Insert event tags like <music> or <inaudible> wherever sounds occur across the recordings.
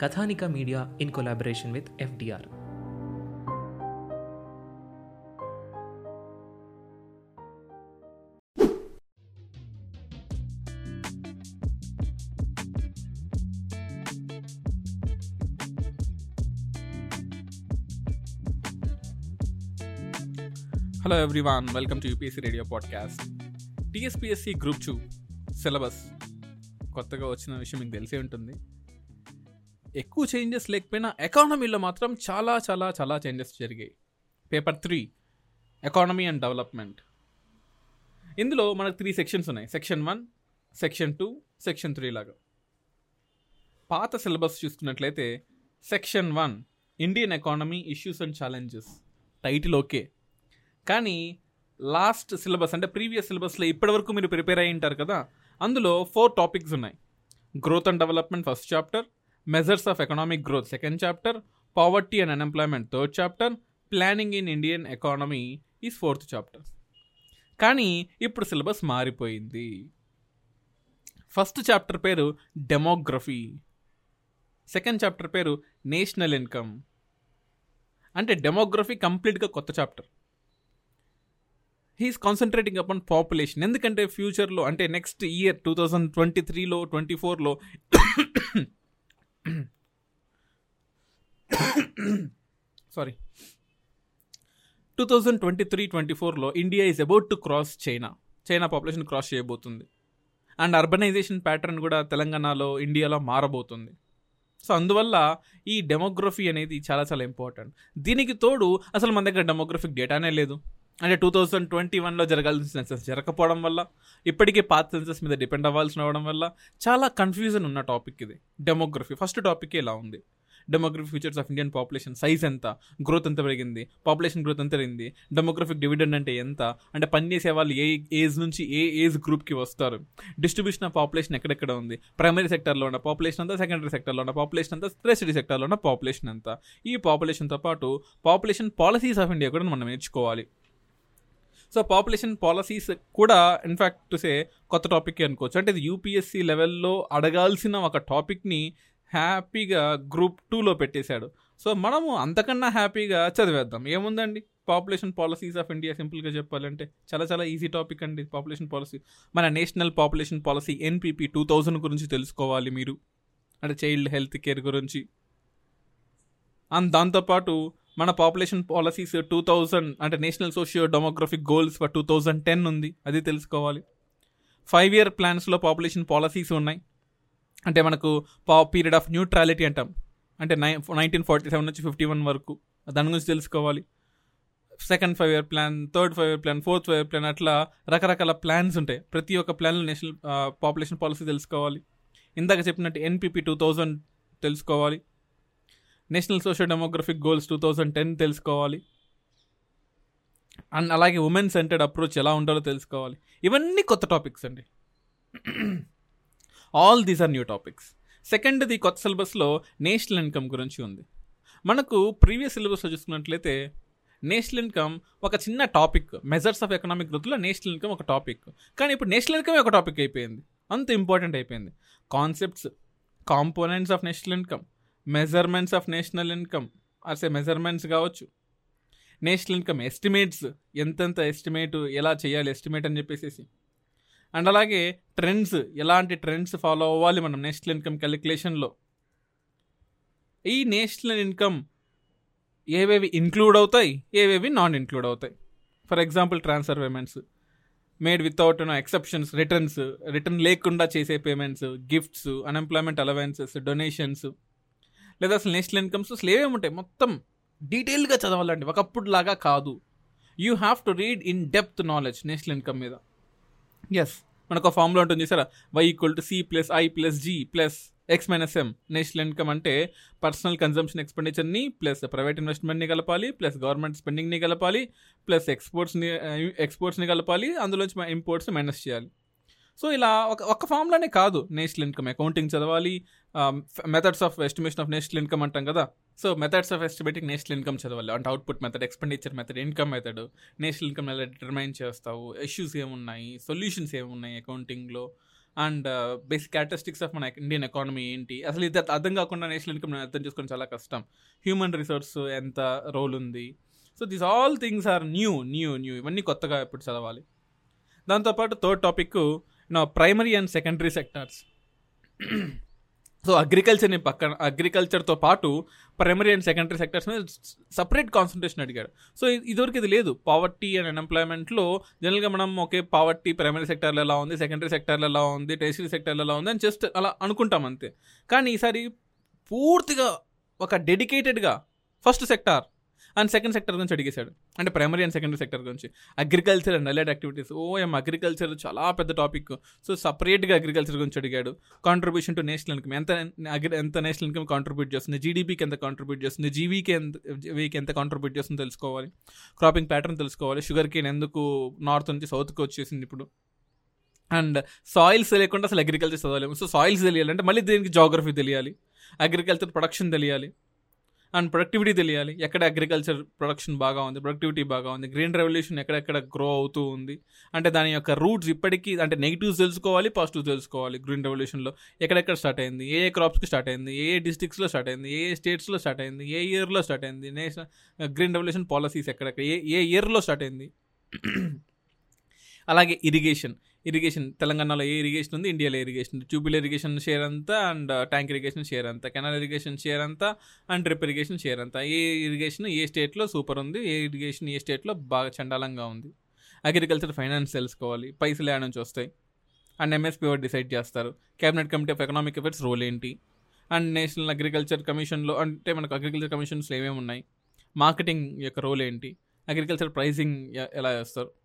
Kathanika media in collaboration with FDR. Hello everyone welcome to UPSC radio podcast TSPSC group two syllabus కొత్తగా వచ్చిన విషయం మీకు తెలిసే ఉంటుంది. ఎక్కువ చేంజెస్ లేకపోయినా ఎకానమీలో మాత్రం చాలా చాలా చాలా చేంజెస్ జరిగాయి. Paper three economy and development. ఇందులో మనకు త్రీ సెక్షన్స్ ఉన్నాయి. Section one section two section three లాగా. పాత సిలబస్ చూసుకున్నట్లయితే section one Indian economy issues and challenges. Title okay. కానీ లాస్ట్ సిలబస్ అంటే ప్రీవియస్ సిలబస్లో ఇప్పటివరకు మీరు ప్రిపేర్ అయ్యి ఉంటారు కదా అందులో ఫోర్ టాపిక్స్ ఉన్నాయి. Growth and development first chapter measures of economic growth second chapter poverty and unemployment third chapter planning in Indian economy is fourth chapter కానీ ఇప్పుడు సిలబస్ మారిపోయింది. ఫస్ట్ చాప్టర్ పేరు డెమోగ్రఫీ సెకండ్ చాప్టర్ పేరు national income అంటే demography కంప్లీట్గా కొత్త chapter he is concentrating upon population ఎందుకంటే ఫ్యూచర్లో అంటే next year two thousand twenty త్రీలో ట్వంటీ ఫోర్లో sorry two thousand twenty three twenty ఫోర్లో India is about to cross China China population cross చేయబోతుంది. అండ్ అర్బనైజేషన్ ప్యాటర్న్ కూడా తెలంగాణలో ఇండియాలో మారబోతుంది. సో అందువల్ల ఈ డెమోగ్రఫీ అనేది చాలా చాలా ఇంపార్టెంట్ దీనికి తోడు అసలు మన దగ్గర డెమోగ్రఫిక్ డేటానే లేదు. అంటే టూ థౌజండ్ ట్వంటీ వన్లో జరగాల్సిన సెన్సెస్ జరగకపోవడం వల్ల ఇప్పటికే పాత సెన్సెస్ మీద డిపెండ్ అవ్వాల్సిన అవడం వల్ల చాలా కన్ఫ్యూజన్ ఉన్న టాపిక్ ఇది. డెమోగ్రఫీ ఫస్ట్ టాపిక్ ఇలా ఉంది. Demography features of Indian population size ఎంత? గ్రోత్ ఎంత పెరిగింది? పాపులేషన్ గ్రోత్ ఎంత పెరిగింది? డెమోగ్రఫిక్ డివిడెండ్ అంటే ఎంత? అంటే పనిచేసే వాళ్ళు ఏ ఏజ్ నుంచి ఏ ఏజ్ గ్రూప్కి వస్తారు? డిస్ట్రిబ్యూషన్ ఆఫ్ పాపులేషన్ ఎక్కడెక్కడ ఉంది? ప్రైమరీ సెక్టర్లో ఉన్న పాపులేషన్ అంతా సెకండరీ సెక్టర్లో ఉన్న పాపులేషన్ అంతా టెరిటరీ సెక్టర్లో ఉన్న పాపులేషన్ అంతా ఈ పాపులేషన్తో పాటు పాపులేషన్ పాలసీస్ ఆఫ్ ఇండియా కూడా మనం నేర్చుకోవాలి. సో పాపులేషన్ పాలసీస్ కూడా ఇన్ఫ్యాక్ట్ టు సే కొత్త టాపిక్ అనుకోవచ్చు. అంటే ఇది యూపీఎస్సీ లెవెల్లో అడగాల్సిన ఒక టాపిక్ని హ్యాపీగా గ్రూప్ టూలో పెట్టేశాడు. సో మనము అంతకన్నా హ్యాపీగా చదివేద్దాం. ఏముందండి? పాపులేషన్ పాలసీస్ ఆఫ్ ఇండియా సింపుల్గా చెప్పాలంటే చాలా చాలా ఈజీ టాపిక్ అండి పాపులేషన్ పాలసీ మన national population policy NPP two thousand గురించి తెలుసుకోవాలి మీరు. అంటే చైల్డ్ హెల్త్ కేర్ గురించి. అండ్ దాంతోపాటు మన పాపులేషన్ పాలసీస్ టూ థౌజండ్ అంటే national socio demographic goals for two thousand ten ఉంది. అది తెలుసుకోవాలి. ఫైవ్ ఇయర్ ప్లాన్స్లో పాపులేషన్ పాలసీస్ ఉన్నాయి. అంటే మనకు పా పీరియడ్ ఆఫ్ న్యూట్రాలిటీ అంటాం. అంటే నై నైన్టీన్ ఫార్టీ సెవెన్ నుంచి ఫిఫ్టీ వన్ వరకు. దాని గురించి తెలుసుకోవాలి. Second five year plan third five year plan fourth five year plan అట్లా రకరకాల ప్లాన్స్ ఉంటాయి. ప్రతి ఒక్క ప్లాన్లో నేషనల్ పాపులేషన్ పాలసీ తెలుసుకోవాలి. ఇందాక చెప్పినట్టు ఎన్పిపి టూ థౌజండ్ తెలుసుకోవాలి. National social demographic goals two thousand ten తెలుసుకోవాలి. అండ్ అలాగే ఉమెన్ సెంటర్డ్ అప్రోచ్ ఎలా ఉండాలో తెలుసుకోవాలి. ఇవన్నీ కొత్త టాపిక్స్ అండి. All these are new topics సెకండ్ది కొత్త సిలబస్లో నేషనల్ ఇన్కమ్ గురించి ఉంది. మనకు ప్రీవియస్ సిలబస్లో చూసుకున్నట్లయితే నేషనల్ ఇన్కమ్ ఒక చిన్న టాపిక్. మెజర్స్ ఆఫ్ ఎకనామిక్ గ్రోత్లో నేషనల్ ఇన్కమ్ ఒక టాపిక్. కానీ ఇప్పుడు నేషనల్ ఇన్కమ్ ఒక టాపిక్ అయిపోయింది. అంత ఇంపార్టెంట్ అయిపోయింది. Concepts components of national income measurements of national income as measurements కావచ్చు. నేషనల్ ఇన్కమ్ ఎస్టిమేట్స్ ఎంతెంత ఎస్టిమేట్ ఎలా చేయాలి ఎస్టిమేట్ అని చెప్పేసి అండ్ అలాగే ట్రెండ్స్ ఎలాంటి ట్రెండ్స్ ఫాలో అవ్వాలి మనం నేషనల్ ఇన్కమ్ క్యాలిక్యులేషన్లో ఈ నేషనల్ ఇన్కమ్ ఏవేవి ఇంక్లూడ్ అవుతాయి ఏవేవి నాన్ ఇంక్లూడ్ అవుతాయి. For example transfer payments made without no exceptions returns return లేకుండా చేసే payments gifts unemployment allowances donations లేదా అసలు నేషనల్ ఇన్కమ్స్ స్లేవ్ ఏముంటాయి ఉంటాయి. మొత్తం డీటెయిల్గా చదవాలండి. ఒకప్పుడు లాగా కాదు. You have to read in depth knowledge national income మీద. ఎస్ మనకు ఒక ఫార్ములా ఉంటుంది చూసారా? Y equal to C plus I plus G plus X minus M national income అంటే పర్సనల్ కన్జంప్షన్ ఎక్స్పెండిచర్ని ప్లస్ ప్రైవేట్ ఇన్వెస్ట్మెంట్ని కలపాలి ప్లస్ గవర్నమెంట్ స్పెండింగ్ని కలపాలి ప్లస్ ఎక్స్పోర్ట్స్ని ఎక్స్పోర్ట్స్ని కలపాలి అందులోంచి ఇంపోర్ట్స్ మైనస్ చేయాలి. సో ఇలా ఒక ఒక ఫామ్లోనే కాదు నేషనల్ ఇన్కమ్. అకౌంటింగ్ చదవాలి methods of estimation of national income అంటాం కదా. So methods of estimating national income చదవాలి. అంటే output method expenditure method income method national income ఎలా డిటర్మైన్ చేస్తావు? ఇష్యూస్ ఏమున్నాయి? సొల్యూషన్స్ ఏమున్నాయి అకౌంటింగ్లో అండ్ బేసిక్ క్యారెక్టరిస్టిక్స్ ఆఫ్ మన ఇండియన్ ఎకానమీ ఏంటి? అసలు ఇది అర్థం కాకుండా నేషనల్ ఇన్కమ్ అర్థం చేసుకోవడం చాలా కష్టం. హ్యూమన్ రిసోర్స్ ఎంత రోల్ ఉంది? So these all things are new new new ఇవన్నీ కొత్తగా ఇప్పుడు చదవాలి. దాంతోపాటు థర్డ్ టాపిక్ నా primary and secondary sectors so అగ్రికల్చర్ని పక్కన అగ్రికల్చర్తో పాటు ప్రైమరీ అండ్ సెకండరీ సెక్టర్స్ మీద సపరేట్ కాన్సన్ట్రేషన్ అడిగాడు సో ఇదివరకు ఇది లేదు. పావర్టీ అండ్ అన్ఎంప్లాయ్మెంట్లో జనరల్గా మనం ఓకే పావర్టీ ప్రైమరీ సెక్టర్లో ఎలా ఉంది సెకండరీ సెక్టర్లో ఎలా ఉంది టెరిసరీ సెక్టర్లో ఎలా ఉంది అని జస్ట్ అలా అనుకుంటాం అంతే. కానీ ఈసారి పూర్తిగా ఒక డెడికేటెడ్గా first sector and second sector గురించి అడిగేశాడు. అంటే ప్రైమరీ అండ్ సెకండరీ సెక్టర్ గురించి. అగ్రికల్చర్ అండ్ అలైడ్ యాక్టివిటీస్ ఓ అగ్రికల్చర్ చాలా పెద్ద టాపిక్ సో సపరేట్గా అగ్రికల్చర్ గురించి అడిగాడు. కాంట్రిబ్యూషన్ టు నేషనల్ ఇన్కమ్ ఎంత అగ్రి ఎంత నేషనల్ ఇన్కమ్ కాంట్రిబ్యూట్ చేస్తుంది? జీడీపీకి ఎంత కాంట్రిబ్యూట్ చేస్తుంది? జీవీకి ఎంత వీకి ఎంత కాంట్రిబ్యూట్ చేస్తుందో తెలుసుకోవాలి. క్రాపింగ్ ప్యాటర్న్ తెలుసుకోవాలి. షుగర్ కేన్ ఎందుకు నార్త్ నుంచి సౌత్కి వచ్చేసింది ఇప్పుడు? అండ్ సాయిల్స్ తెలియకుండా అసలు అగ్రికల్చర్ చదవలేము. సో సాయిల్స్ తెలియాలంటే మళ్ళీ దీనికి జాగ్రఫీ తెలియాలి? అగ్రికల్చర్ ప్రొడక్షన్ తెలియాలి. అండ్ ప్రొడక్టివిటీ తెలియాలి. ఎక్కడ అగ్రికల్చర్ ప్రొడక్షన్ బాగా ఉంది ప్రొడక్టివిటీ బాగా ఉంది గ్రీన్ రెవల్యూషన్ ఎక్కడెక్కడ గ్రో అవుతూ ఉంది. అంటే దాని యొక్క రూట్స్ ఇప్పటికీ అంటే నెగిటివ్స్ తెలుసుకోవాలి పాజిటివ్ తెలుసుకోవాలి. గ్రీన్ రెవల్యూషన్లో ఎక్కడెక్కడ స్టార్ట్ అయింది ఏ ఏ క్రాప్స్కి స్టార్ట్ అయింది ఏ ఏ డిస్ట్రిక్ట్స్లో స్టార్ట్ అయింది ఏ ఏ స్టేట్స్లో స్టార్ట్ అయింది ఏ ఇయర్లో స్టార్ట్ అయింది నేషనల్ గ్రీన్ రెవల్యూషన్ పాలసీస్ ఎక్కడెక్కడ ఏ ఏ ఇయర్లో స్టార్ట్ అయింది. <clears throat> అలాగే ఇరిగేషన్ ఇరిగేషన్ తెలంగాణలో ఏ ఇరిగేషన్ ఉంది ఇండియాలో ఇరిగేషన్ ఉంది? ఇరిగేషన్ షేర్ అంతా అండ్ ట్యాంక్ ఇరిగేషన్ షేర్ అంతా కెనాల్ ఇరిగేషన్ షేర్ అంతా అండ్ డ్రిప్ ఇరిగేషన్ షేర్ అంతా. ఏ ఇరిగేషన్ ఏ స్టేట్లో సూపర్ ఉంది ఏ ఇరిగేషన్ ఏ స్టేట్లో బాగా చండాలంగా ఉంది? అగ్రికల్చర్ ఫైనాన్స్ తెలుసుకోవాలి. పైసలు ఏడ నుంచి వస్తాయి? అండ్ ఎంఎస్పీ వాడు డిసైడ్ చేస్తారు? Cabinet committee of economic affairs role ఏంటి? అండ్ నేషనల్ అగ్రికల్చర్ కమిషన్లో అంటే మనకు అగ్రికల్చర్ కమిషన్స్లో ఏమేమి ఉన్నాయి? మార్కెటింగ్ యొక్క రోల్ ఏంటి? అగ్రికల్చర్ ప్రైసింగ్ ఎలా చేస్తారు?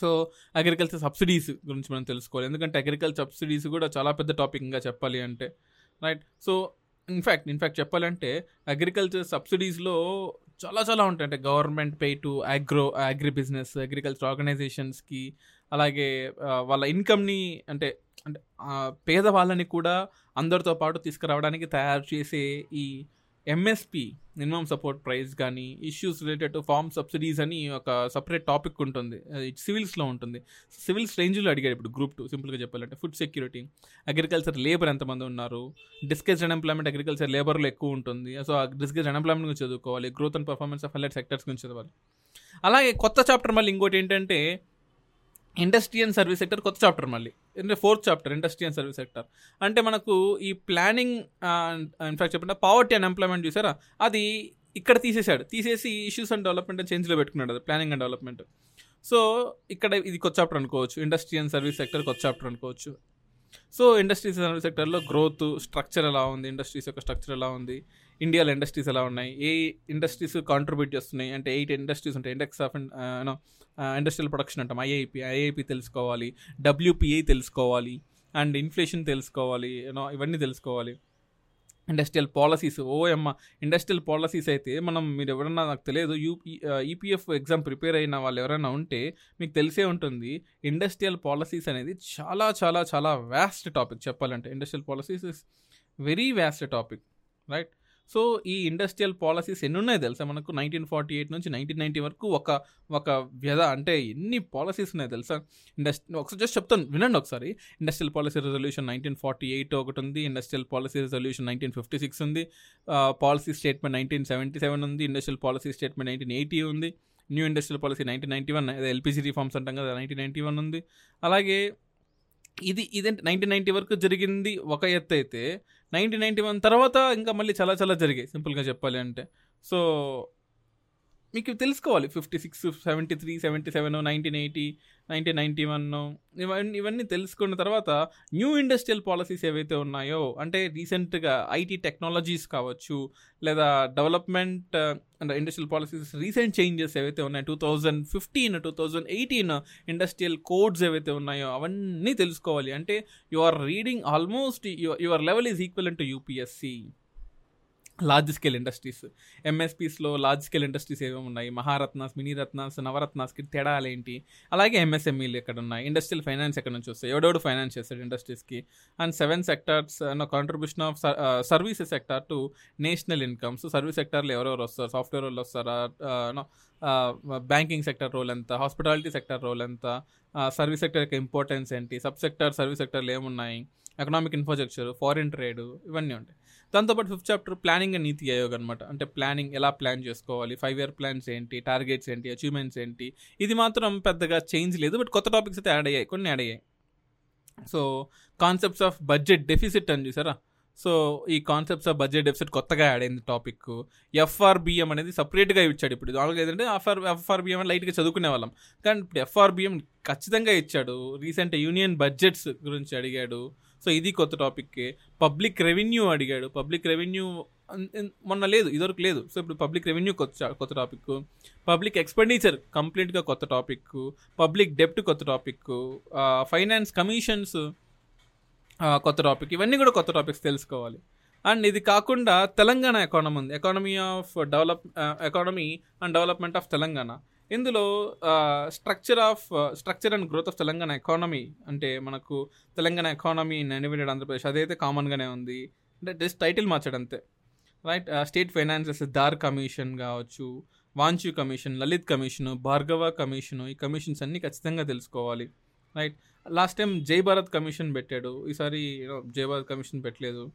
సో అగ్రికల్చర్ సబ్సిడీస్ గురించి మనం తెలుసుకోవాలి. ఎందుకంటే అగ్రికల్చర్ సబ్సిడీస్ కూడా చాలా పెద్ద టాపిక్ ఇంకా చెప్పాలి అంటే right so in fact in fact చెప్పాలంటే అగ్రికల్చర్ సబ్సిడీస్లో చాలా చాలా ఉంటాయి. అంటే government pay to agro agri business agriculture ఆర్గనైజేషన్స్కి అలాగే వాళ్ళ ఇన్కమ్ని అంటే అంటే పేదవాళ్ళని కూడా అందరితో పాటు తీసుకురావడానికి తయారు చేసే ఈ ఎంఎస్పి మినిమం సపోర్ట్ ప్రైస్ కానీ issues related to farm subsidies అని ఒక సపరేట్ టాపిక్ ఉంటుంది. అది సివిల్స్లో ఉంటుంది. సివిల్స్ రేంజ్లో అడిగారు ఇప్పుడు గ్రూప్ టూ సింపుల్గా చెప్పాలంటే. ఫుడ్ సెక్యూరిటీ అగ్రికల్చర్ లేబర్ ఎంతమంది ఉన్నారు? డిస్కస్ అన్ఎంప్లాయ్మెంట్ అగ్రికల్చర్ లేబర్లో ఎక్కువ ఉంటుంది. సో ఆ అన్ఎంప్లాయ్మెంట్ గురించి చదువుకోవాలి. Growth and performance of highlight sectors గురించి చదవాలి. అలాగే కొత్త చాప్టర్ మళ్ళీ ఇంకోటి ఏంటంటే ఇండస్ట్రీ అండ్ సర్వీస్ సెక్టర్ కొత్త చాప్టర్ మళ్ళీ. అంటే fourth chapter industry and service sector. అంటే మనకు ఈ ప్లానింగ్ ఇన్ఫాక్ట్ చెప్పండి పావర్టీ అండ్ ఎంప్లాయ్మెంట్ చూసారా? అది ఇక్కడ తీసేశాడు. తీసేసి ఇష్యూస్ అండ్ డెవలప్మెంట్ అని చేంజ్లో పెట్టుకున్నాడు అది ప్లానింగ్ అండ్ డెవలప్మెంట్. సో ఇక్కడ ఇది కొత్త చాప్టర్ అనుకోవచ్చు. ఇండస్ట్రీ అండ్ సర్వీస్ సెక్టర్ కొత్త చాప్టర్ అనుకోవచ్చు. సో ఇండస్ట్రీస్ సర్వీస్ సెక్టర్లో గ్రోత్ స్ట్రక్చర్ ఎలా ఉంది? ఇండస్ట్రీస్ యొక్క స్ట్రక్చర్ ఎలా ఉంది? ఇండియాలో ఇండస్ట్రీస్ ఎలా ఉన్నాయి? ఏ ఇండస్ట్రీస్ కాంట్రిబ్యూట్ చేస్తున్నాయి? అంటే ఎయిట్ ఇండస్ట్రీస్ ఉంటాయి? Index of you know industrial production అంటాం. ఐఐపి ఐఐపి తెలుసుకోవాలి. డబ్ల్యూపిఐ తెలుసుకోవాలి. అండ్ ఇన్ఫ్లేషన్ తెలుసుకోవాలి. యూనో ఇవన్నీ తెలుసుకోవాలి. ఇండస్ట్రియల్ పాలసీస్ ఓఎమ్మ ఇండస్ట్రియల్ పాలసీస్ అయితే మనం మీరు ఎవరన్నా నాకు తెలియదు యూపీ ఈపీఎఫ్ ఎగ్జామ్ ప్రిపేర్ అయిన వాళ్ళు ఎవరైనా ఉంటే మీకు తెలిసే ఉంటుంది. ఇండస్ట్రియల్ పాలసీస్ అనేది చాలా చాలా చాలా వ్యాస్ట్ టాపిక్ చెప్పాలంటే. Industrial policies is very vast topic right so ఈ ఇండస్ట్రియల్ పాలసీస్ ఎన్ని ఉన్నాయి తెలుసా మనకు? నైన్టీన్ ఫార్టీ ఎయిట్ నుంచి నైన్టీన్ నైన్టీ వరకు ఒక ఒక వ్యధ అంటే ఎన్ని పాలసీస్ ఉన్నాయి తెలుసా? ఇండస్ట్రీ ఒకసారి జస్ట్ చెప్తాను వినండి ఒకసారి. Industrial policy resolution nineteen forty eight ఒకటి ఉంది industrial policy resolution nineteen fifty six ఉంది policy statement nineteen seventy seven ఉంది industrial policy statement nineteen eighty ఉంది new industrial policy nineteen ninety one LPG reforms అంటాం కదా నైన్టీన్ నైన్టీ వన్ ఉంది. అలాగే ఇది ఇదేంటి నైన్టీన్ నైన్టీ వరకు జరిగింది ఒక ఎత్తు అయితే నైన్టీన్ నైన్టీ వన్ తర్వాత ఇంకా మళ్ళీ చాలా చాలా జరిగాయి సింపుల్గా చెప్పాలి అంటే. సో మీకు తెలుసుకోవాలి. Fifty six seventy three seventy seven nineteen eighty nineteen ninety one ఇవన్నీ ఇవన్నీ తెలుసుకున్న తర్వాత న్యూ ఇండస్ట్రియల్ పాలసీస్ ఏవైతే ఉన్నాయో అంటే రీసెంట్గా ఐటీ టెక్నాలజీస్ కావచ్చు లేదా development and industrial policies recent changes ఏవైతే ఉన్నాయో two thousand fifteen two thousand eighteen industrial codes ఏవైతే ఉన్నాయో అవన్నీ తెలుసుకోవాలి. అంటే you are reading almost your level is equal to UPSC large scale industries ఎంఎస్పీస్లో large scale industries ఏమేమి ఉన్నాయి? మహారత్నాస్ మినీ రత్నాస్ నవరత్నాస్కి తేడాలేంటి అలాగే ఎంఎస్ఎంఈలు ఎక్కడ ఉన్నాయి? ఇండస్ట్రియల్ ఫైనాన్స్ ఎక్కడ నుంచి వస్తాయి? ఎవడెవడు ఫైనాన్స్ చేస్తాడు ఇండస్ట్రీస్కి and seven sectors contribution of services sector to national incomes service సెక్టార్లో ఎవరెవరు వస్తారు? సాఫ్ట్వేర్ వాళ్ళు వస్తారా? బ్యాంకింగ్ సెక్టర్ రోల్ ఎంత? హాస్పిటాలిటీ సెక్టర్ రోల్ ఎంత? Uh, సర్వీస్ సెక్టర్ యొక్క ఇంపార్టెన్స్ ఏంటి? సబ్ సెక్టర్ సర్వీస్ సెక్టర్లు ఏమున్నాయి? ఎకనామిక్ ఇన్ఫ్రాస్ట్రక్చర్ ఫారిన్ ట్రేడ్ ఇవన్నీ ఉంటాయి. దాంతోపాటు ఫిఫ్త్ చాప్టర్ ప్లానింగ్ అండ్ నీతి ఆయోగ్ అనమాట అంటే ప్లానింగ్ ఎలా ప్లాన్ చేసుకోవాలి ఫైవ్ ఇయర్ ప్లాన్స్ ఏంటి టార్గెట్స్ ఏంటి అచీవ్మెంట్స్ ఏంటి ఇది మాత్రం పెద్దగా చేంజ్ లేదు బట్ కొత్త టాపిక్స్ అయితే యాడ్ అయ్యాయి కొన్ని యాడ్ అయ్యాయి. So concepts of budget deficit అని చూసారా? సో ఈ కాన్సెప్ట్స్ ఆఫ్ బడ్జెట్ డెఫిసిట్ కొత్తగా యాడ్ అయింది టాపిక్ ఎఫ్ఆర్బిఎం అనేది సపరేట్గా ఇచ్చాడు ఇప్పుడు. నాలుగు ఏంటంటే ఎఫ్ఆర్ ఎఫ్ఆర్బిఎం లైట్గా చదువుకునే వాళ్ళం. కానీ ఇప్పుడు ఎఫ్ఆర్బిఎం ఖచ్చితంగా ఇచ్చాడు. రీసెంట్ యూనియన్ బడ్జెట్స్ గురించి అడిగాడు. సో ఇది కొత్త టాపిక్కే. పబ్లిక్ రెవెన్యూ అడిగాడు. పబ్లిక్ రెవెన్యూ మొన్న లేదు ఇదివరకు లేదు. సో ఇప్పుడు పబ్లిక్ రెవెన్యూ కొత్త కొత్త టాపిక్ పబ్లిక్ ఎక్స్పెండిచర్ కంప్లీట్గా కొత్త టాపిక్ పబ్లిక్ డెప్ట్ కొత్త టాపిక్ ఫైనాన్స్ కమిషన్స్ కొత్త టాపిక్. ఇవన్నీ కూడా కొత్త టాపిక్స్ తెలుసుకోవాలి. అండ్ ఇది కాకుండా తెలంగాణ ఎకానమీ ఉంది. Economy of develop economy and development of Telangana. ఇందులో structure of structure and growth of Telangana economy అంటే మనకు Telangana economy in undivided Andhra Pradesh. అదైతే కామన్గానే ఉంది. అంటే జస్ట్ టైటిల్ మార్చడం అంతే. Right state finances Dhar commission కావచ్చు Wanchoo commission Lalit commission Bhargava commission ఈ కమిషన్స్ అన్నీ ఖచ్చితంగా తెలుసుకోవాలి. రైట్ లాస్ట్ టైం జై భారత్ కమిషన్ పెట్టాడు. ఈసారి జై భారత్ కమిషన్ పెట్టలేదు.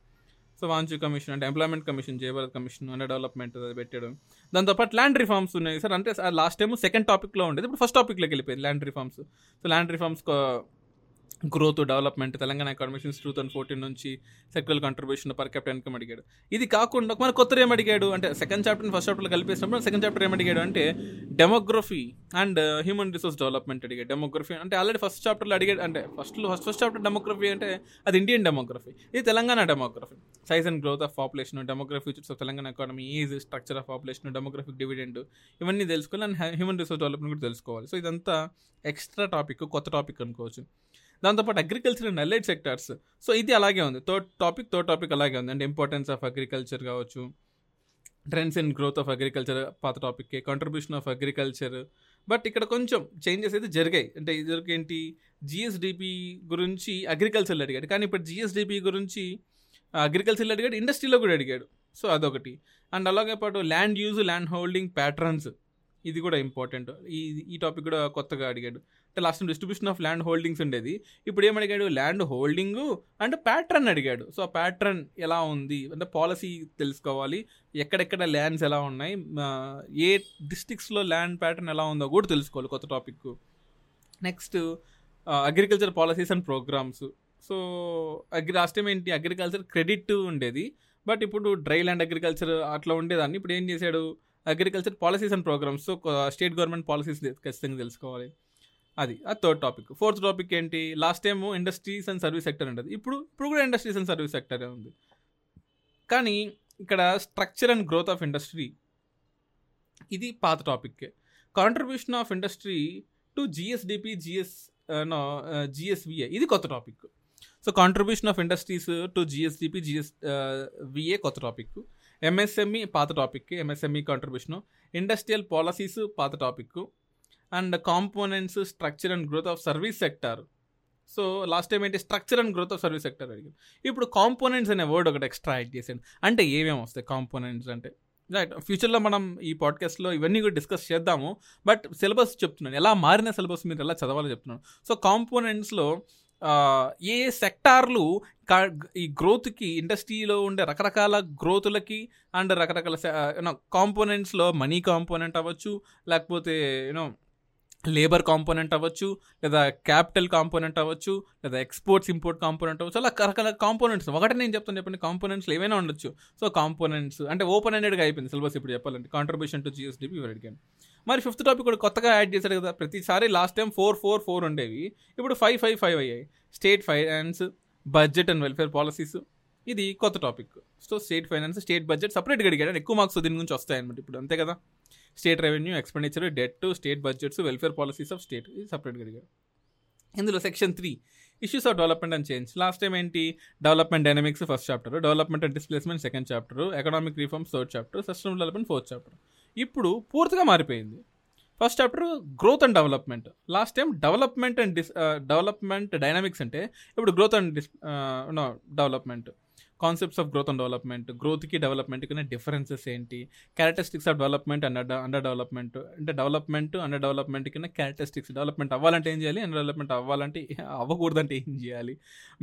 వాంచు కమిషన్ అంటే employment commission Jai commission under development అది పెట్టాడు. దాంతోపాటు ల్యాండ్ రిఫార్మ్స్ ఉన్నాయి. సార్ అంటే లాస్ట్ టైం సెకండ్ టాపిక్లో ఉండేది. ఇప్పుడు ఫస్ట్ టాపిక్లోకి వెళ్ళిపోయింది land reforms so land reforms growth development Telangana ఎకానమిషన్స్ two thousand fourteen నుంచి secular contribution per capita income అడిగాడు. ఇది కాకుండా మన కొత్త ఏం అడిగాడు? అంటే సెకండ్ చాప్టర్ ఫస్ట్ చాప్టర్ కలిపేసినప్పుడు సెకండ్ చాప్టర్ ఏం అడిగాడు అంటే demography and human resource development అడిగాడు. డెమోగ్రఫీ అంటే ఆల్రెడీ ఫస్ట్ చాప్టర్లో అడిగాడు. అంటే first first first chapter demography అంటే అది ఇండియన్ డెమోగ్రఫీ ఇది Telangana demography size and growth of population demography futures of Telangana economy is structure of population demographic dividend ఇవన్నీ తెలుసుకోవాలి. అండ్ హ్యూమన్ రిసోర్స్ డెవలప్మెంట్ కూడా తెలుసుకోవాలి. సో ఇదంతా ఎక్స్ట్రా టాపిక్ కొత్త topic అనుకోవచ్చు. దాంతోపాటు agriculture and allied sectors so ఇది అలాగే ఉంది. థర్డ్ టాపిక్ థర్డ్ టాపిక్ అలాగే ఉంది. అంటే ఇంపార్టెన్స్ ఆఫ్ అగ్రికల్చర్ కావచ్చు. Trends and growth of agriculture పాత టాపిక్కే కంట్రిబ్యూషన్ ఆఫ్ అగ్రికల్చర్ బట్ ఇక్కడ కొంచెం చేంజెస్ అయితే జరిగాయి. అంటే ఇదివరకు ఏంటి? జిఎస్డిపి గురించి అగ్రికల్చర్లో అడిగాడు. కానీ ఇప్పుడు జిఎస్డిపి గురించి అగ్రికల్చర్లో అడిగాడు. ఇండస్ట్రీలో కూడా అడిగాడు. సో అదొకటి. అండ్ అలాగే పాటు land use land holding patterns ఇది కూడా ఇంపార్టెంట్ ఈ ఈ టాపిక్ కూడా కొత్తగా అడిగాడు. అంటే last distribution of land holdings ఉండేది. ఇప్పుడు ఏం అడిగాడు? ల్యాండ్ హోల్డింగ్ అండ్ ప్యాటర్న్ అడిగాడు. సో ఆ ప్యాటర్న్ ఎలా ఉంది? అంటే పాలసీ తెలుసుకోవాలి. ఎక్కడెక్కడ ల్యాండ్స్ ఎలా ఉన్నాయి? ఏ డిస్ట్రిక్ట్స్లో ల్యాండ్ ప్యాటర్న్ ఎలా ఉందో కూడా తెలుసుకోవాలి కొత్త topic next agriculture policies and programmes so agri last time ఏంటి? అగ్రికల్చర్ క్రెడిట్ ఉండేది. బట్ ఇప్పుడు డ్రై ల్యాండ్ అగ్రికల్చర్ అట్లా ఉండేదాన్ని. ఇప్పుడు ఏం చేశాడు? Agriculture policies and programmes. So state government policies ఖచ్చితంగా తెలుసుకోవాలి. అది ఆ థర్డ్ టాపిక్. ఫోర్త్ టాపిక్ ఏంటి? Last time industries and service sector ఉండదు. ఇప్పుడు ఇప్పుడు కూడా ఇండస్ట్రీస్ అండ్ సర్వీస్ సెక్టరే ఉంది. కానీ ఇక్కడ structure and growth of industry ఇది పాత టాపిక్కే. Contribution of industry to GSDP GS no GSVA ఇది కొత్త topic. So contribution of industries to GSDP GS VA కొత్త టాపిక్. ఎంఎస్ఎంఈ పాత topic MSME contribution industrial policies పాత topic and components structure and growth of service sector so last time ఏంటి? Structure and growth of service sector అడిగాను ఇప్పుడు components అనే word ఒకటి extra add చేశాను. అంటే ఏమేమి వస్తాయి కాంపోనెంట్స్ అంటే? రైట్ ఫ్యూచర్లో మనం ఈ పాడ్కాస్ట్లో ఇవన్నీ కూడా డిస్కస్ చేద్దాము. బట్ సిలబస్ చెప్తున్నాను. ఎలా మారిన సిలబస్ మీరు ఎలా చదవాలో చెప్తున్నాను. సో కాంపోనెంట్స్లో ఏ సెక్టార్లు ఈ గ్రోత్కి ఇండస్ట్రీలో ఉండే రకరకాల గ్రోతులకి అండ్ రకరకాల యూనో కాంపోనెంట్స్లో మనీ కాంపోనెంట్ అవ్వచ్చు లేకపోతే యూనో లేబర్ కాంపోనెంట్ అవ్వచ్చు లేదా క్యాపిటల్ కాంపోనెంట్ అవ్వచ్చు లేదా ఎక్స్పోర్ట్స్ ఇంపోర్ట్ కాంపోనెంట్ అవ్వచ్చు అలా రకరకాల కాంపోనెంట్స్. ఒకటే నేను చెప్తాను చెప్పండి కాంపోనెంట్స్ ఏమైనా ఉండొచ్చు. సో కాంపోనెంట్స్ అంటే ఓపెన్ హెండెడ్గా అయిపోయింది సిలబస్ ఇప్పుడు చెప్పాలంటే. కాంట్రిబ్యూషన్ టు జిఎస్డిపి ఇవర్ అడిగాను. మరి ఫిఫ్త్ టాపిక్ కూడా కొత్తగా యాడ్ చేశాడు కదా. ప్రతిసారి last time four four four ఉండేవి. ఇప్పుడు ఫైవ్ ఫైవ్ ఫైవ్ అయ్యాయి. State finance budget and welfare policies ఇది కొత్త topic so state finance state budget సపరేట్గా అడిగాడు. ఎక్కువ మార్క్స్ దీని గురించి వస్తాయన్నమాట ఇప్పుడు. అంతే కదా? State revenue expenditure debt state budgets welfare policies of state ఇది సపరేట్గా అడిగారు ఇందులో section three issues of development and change last time ఏంటి? Development dynamics first chapter development and displacement second chapter economic reforms third chapter system development fourth chapter ఇప్పుడు పూర్తిగా మారిపోయింది. First chapter growth and development last time development and dis development dynamics అంటే ఇప్పుడు growth and dis development concepts of growth and development గ్రోత్కి డెవలప్మెంట్కి differences ఏంటి? Characteristics of development under under development అంటే development under development కింద characteristics development అవ్వాలంటే ఏం చేయాలి? అండర్ డెవలప్మెంట్ అవ్వాలంటే అవ్వకూడదంటే ఏం చేయాలి?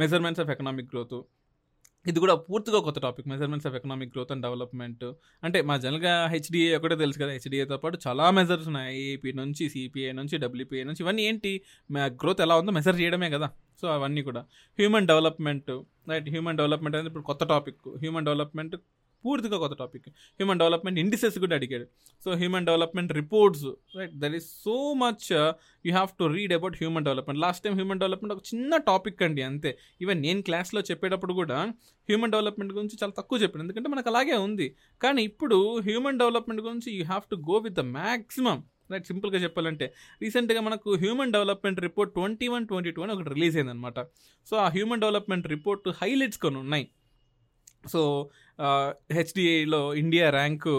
మెజర్మెంట్స్ ఆఫ్ ఎకనామిక్ గ్రోత్ ఇది కూడా పూర్తిగా కొత్త topic measurements of economic growth and development అంటే మా జనరల్గా హెచ్డిఏ ఒకటే తెలుసు కదా. హెచ్డిఏతో పాటు చాలా మెజర్స్ ఉన్నాయి. ఏపీ నుంచి సిపిఐ నుంచి డబ్ల్యూపీఐ నుంచి. ఇవన్నీ ఏంటి? గ్రోత్ ఎలా ఉందో మెజర్ చేయడమే కదా. సో అవన్నీ కూడా. Human development right human development అనేది ఇప్పుడు కొత్త టాపిక్ హ్యూమన్ డెవలప్మెంట్ పూర్తిగా కొత్త టాపిక్ హ్యూమన్ డెవలప్మెంట్ ఇండిసెస్ కూడా అడిగాడు. So human development reports right there is so much you have to read about human development last time human development ఒక చిన్న topic అండి అంతే. ఈవెన్ నేను క్లాస్లో చెప్పేటప్పుడు కూడా హ్యూమన్ డెవలప్మెంట్ గురించి చాలా తక్కువ చెప్పాను. ఎందుకంటే మనకు అలాగే ఉంది. కానీ ఇప్పుడు హ్యూమన్ డెవలప్మెంట్ గురించి you have to go with the maximum right సింపుల్గా చెప్పాలంటే. రీసెంట్గా మనకు human development report twenty one twenty two అని ఒకటి రిలీజ్ అయిందనమాట సో ఆ హ్యూమన్ డెవలప్మెంట్ రిపోర్ట్ హైలైట్స్ కొన్ని ఉన్నాయి. సో హెచ్డిఐలో ఇండియా ర్యాంకు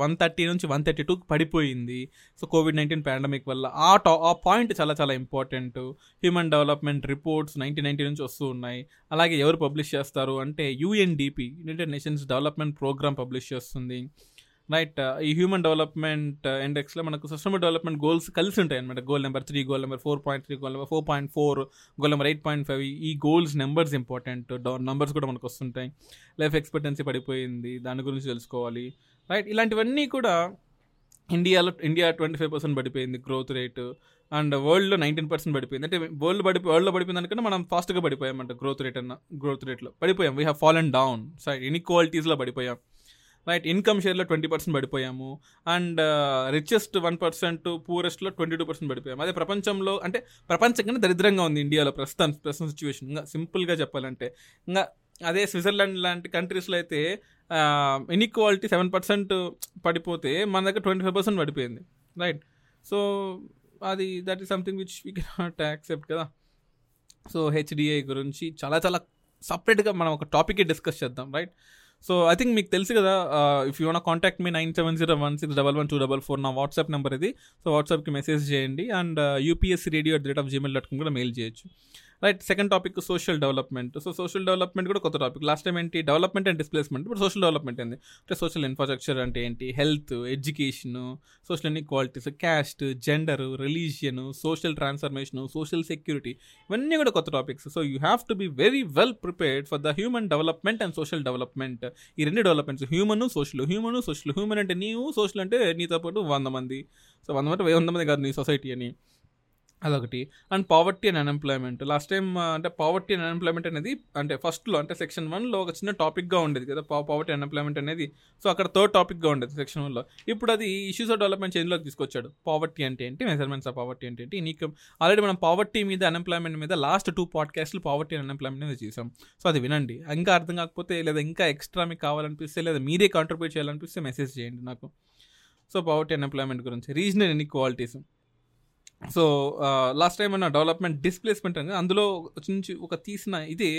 వన్ థర్టీ నుంచి వన్ థర్టీ టూకి పడిపోయింది. సో కోవిడ్ నైన్టీన్ పాండమిక్ వల్ల ఆ టా ఆ పాయింట్ చాలా చాలా important. Human development reports nineteen ninety నుంచి వస్తూ ఉన్నాయి. అలాగే ఎవరు పబ్లిష్ చేస్తారు అంటే UNDP united nations development programme publish చేస్తుంది. రైట్ ఈ హ్యూమన్ డెవలప్మెంట్ uh, ఇండెక్స్లో మనకు సిస్టమ్ డెవలప్మెంట్ గోల్స్ కలిసి ఉంటాయి అనమాట goal number three goal number four point three goal number four point four goal number eight point five ఈ goals numbers important numbers కూడా మనకు వస్తుంటాయి. లైఫ్ ఎక్స్పెక్టెన్సీ పడిపోయింది. దాని గురించి తెలుసుకోవాలి. రైట్ ఇలాంటివన్నీ కూడా ఇండియాలో ఇండియా ట్వంటీ ఫైవ్ పర్సెంట్ పడిపోయింది గ్రోత్ రేటు అండ్ వరల్డ్లో నైన్టీన్ పర్సెంట్ పడిపోయింది. అంటే వరల్డ్ పడిపో వరల్డ్లో పడిపోయింది అనుకుంటే మనం ఫాస్ట్గా పడిపోయామంట గ్రోత్ రేట్ అన్న గ్రోత్ రేట్లో పడిపోయాం. We have fall and down side ఇన్ఈక్వాలిటీస్లో పడిపోయాం. రైట్ ఇన్కమ్ షేర్లో ట్వంటీ పర్సెంట్ పడిపోయాము. అండ్ రిచెస్ట్ వన్ పర్సెంట్ పూరెస్ట్లో ట్వంటీ టూ పర్సెంట్ పడిపోయాము. అదే ప్రపంచంలో అంటే ప్రపంచం కన్నా దరిద్రంగా ఉంది ఇండియాలో ప్రస్తుతం ప్రస్తుతం సిచ్యువేషన్ ఇంకా సింపుల్గా చెప్పాలంటే ఇంకా అదే స్విట్జర్లాండ్ లాంటి కంట్రీస్లో అయితే ఇన్ఈక్వాలిటీ సెవెన్ పర్సెంట్ పడిపోతే మన దగ్గర ట్వంటీ ఫైవ్ పర్సెంట్ పడిపోయింది. రైట్ సో అది that is something which we cannot accept కదా. సో హెచ్డిఐ గురించి చాలా చాలా సపరేట్గా మనం ఒక టాపిక్ డిస్కస్ చేద్దాం. రైట్ సో ఐ థింక్ మీకు తెలుసు కదా if you want contact me nine seven zero one six double one two double four నా వాట్సాప్ నెంబర్ ఇది. సో వాట్సాప్కి మెసేజ్ చేయండి. And UPSC radio at the rate of Gmail dot com కూడా mail చేయొచ్చు. Right second topic social development so social development కూడా కొత్త topic last time ఏంటి? Development and displacement ఇప్పుడు సోషల్ డెవలప్మెంట్ ఏంది? అంటే సోషల్ ఇన్ఫ్రాస్ట్రక్చర్ అంటే ఏంటి? Health education social inequalities caste gender religion social transformation social security ఇవన్నీ కూడా కొత్త topics so you have to be very well prepared for the human development and social development ఈ రెండు developments human social human social human అంటే నీవు social అంటే నీతో పాటు వంద మంది. సో వంద మంది వంద మంది కాదు నీ సొసైటీ అని. అదొకటి. And poverty and unemployment. Last time అంటే పావర్టీ అండ్ అన్ఎంప్లాయ్మెంట్ అనేది అంటే ఫస్ట్లో అంటే సెక్షన్ వన్లో ఒక చిన్న టాపిక్గా ఉండేది కదా పావర్టీ అన్ఎంప్లాయ్మెంట్ అనేది. సో అక్కడ థర్డ్ టాపిక్గా ఉండేది సెక్షన్ వన్లో ఇప్పుడు అది ఇష్యూస్ ఆఫ్ డెవలప్మెంట్ చేంజ్లోకి తీసుకొచ్చాడు. పావర్టీ అంటే ఏంటి? మెజర్మెంట్స్ ఆఫ్ పావర్టీ అంటే ఏంటి? నీకు ఆల్రెడీ మనం పావర్టీ మీద అన్ఎంప్లాయ్మెంట్ మీద లాస్ట్ టూ పాడ్కాస్ట్లు పావర్టీ అండ్ అన్ఎంప్లాయ్మెంట్ మీద చేసాం సో అది వినండి. ఇంకా అర్థం కాకపోతే లేదా ఇంకా ఎక్స్ట్రా మీకు కావాలనిపిస్తే లేదా మీరే కాంట్రిబ్యూట్ చేయాలనిపిస్తే మెసేజ్ చేయండి నాకు. సో పావర్టీ అన్ఎంప్లాయ్మెంట్ గురించి. Regional inequalities. So last time అన్న డెవలప్మెంట్ డిస్ప్లేస్మెంట్ అని అందులో నుంచి ఒక తీసిన ఇది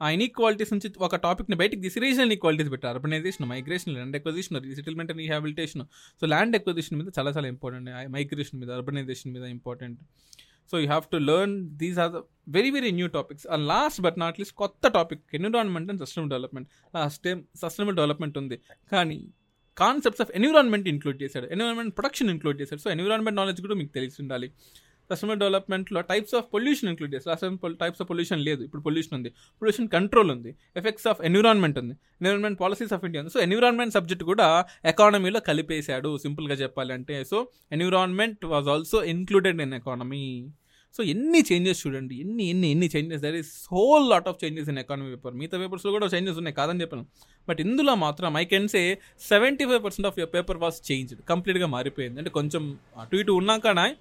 ఆ ఇన్ఈక్వాలిటీస్ నుంచి ఒక టాపిక్ని బయటికి తీసి రీజనల్ ఈక్వాలిటీస్ పెట్టారు. Urbanisation migration land acquisition resettlement and rehabilitation so land acquisition మీద చాలా చాలా ఇంపార్టెంట్ మైగ్రేషన్ మీద అర్బనైజేషన్ మీద important so you have to learn these are the very very new topics and last but not least కొత్త topic environment and sustainable development last time sustainable development ఉంది. కానీ concepts of environment include చేశాడు. Environment production include చేశాడు. So environment knowledge కూడా మీకు తెలిసి ఉండాలి. Customer డెవలప్మెంట్లో టైప్స్ ఆఫ్ పొల్యూషన్ ఇంక్లూడ్ చేస్తారు అసలు టైప్స్ ఆఫ్ పొల్యూషన్ లేదు. ఇప్పుడు పొల్యూషన్ ఉంది. పొల్యూషన్ కంట్రోల్ ఉంది. ఎఫెక్ట్స్ ఆఫ్ ఎన్విరాన్మెంట్ ఉంది. ఎన్విరాన్మెంట్ పాలసీస్ ఆఫ్ ఇండియా ఉంది. సో ఎన్విరాన్మెంట్ సబ్జెక్ట్ కూడా ఎకానమీలో కలిపేశాడు. సింపుల్గా చెప్పాలంటే. So environment was also included in economy so ఎన్ని చేంజెస్ చూడండి ఎన్ని ఎన్ని ఎన్ని changes. There is whole lot of changes in economy paper మిగతా పేపర్స్లో కూడా చేంజెస్ ఉన్నాయి కాదని చెప్పాను బట్ ఇందులో మాత్రం I can say seventy five percent of your paper was changed కంప్లీట్గా మారిపోయింది. అంటే కొంచెం అటు ఇటు ఉన్నాకనే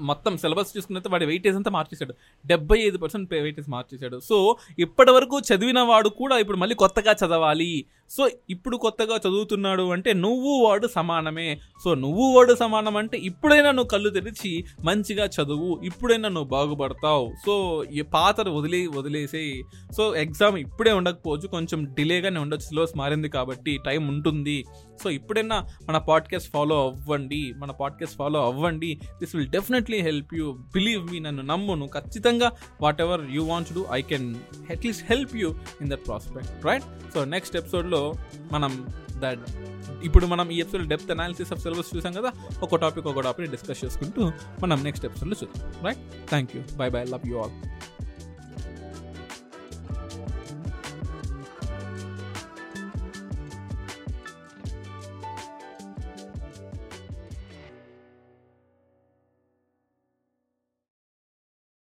మొత్తం సిలబస్ చూసుకున్నట్టు వాడి వెయిటేజ్ అంతా మార్చేశాడు. డెబ్బై ఐదు పర్సెంట్ వెయిటేజ్ మార్చేశాడు. సో ఇప్పటి వరకు చదివిన వాడు కూడా ఇప్పుడు మళ్ళీ కొత్తగా చదవాలి. సో ఇప్పుడు కొత్తగా చదువుతున్నాడు అంటే నువ్వు వాడు సమానమే. సో నువ్వు వాడు సమానం అంటే ఇప్పుడైనా నువ్వు కళ్ళు తెరిచి మంచిగా చదువు. ఇప్పుడైనా నువ్వు బాగుపడతావు. సో ఈ పాతను వదిలే వదిలేసేయి. సో ఎగ్జామ్ ఇప్పుడే ఉండకపోవచ్చు. కొంచెం డిలేగానే ఉండొచ్చు. సిలబస్ మారింది కాబట్టి టైం ఉంటుంది. సో ఇప్పుడైనా మన పాడ్కాస్ట్ ఫాలో అవ్వండి. మన పాడ్కాస్ట్ ఫాలో అవ్వండి. This will deaf definitely help you believe me నన్ను నమ్ము నువ్వు ఖచ్చితంగా whatever you want do I can at least help you in that prospect right so next ఎపిసోడ్లో మనం దట్ ఇప్పుడు మనం ఈ episode depth analysis of syllabus చూసాం కదా ఒక టాపిక్ ఒక టాపిక్ డిస్కస్ చేసుకుంటూ మనం నెక్స్ట్ ఎపిసోడ్లో చూద్దాం right thank you bye bye love you all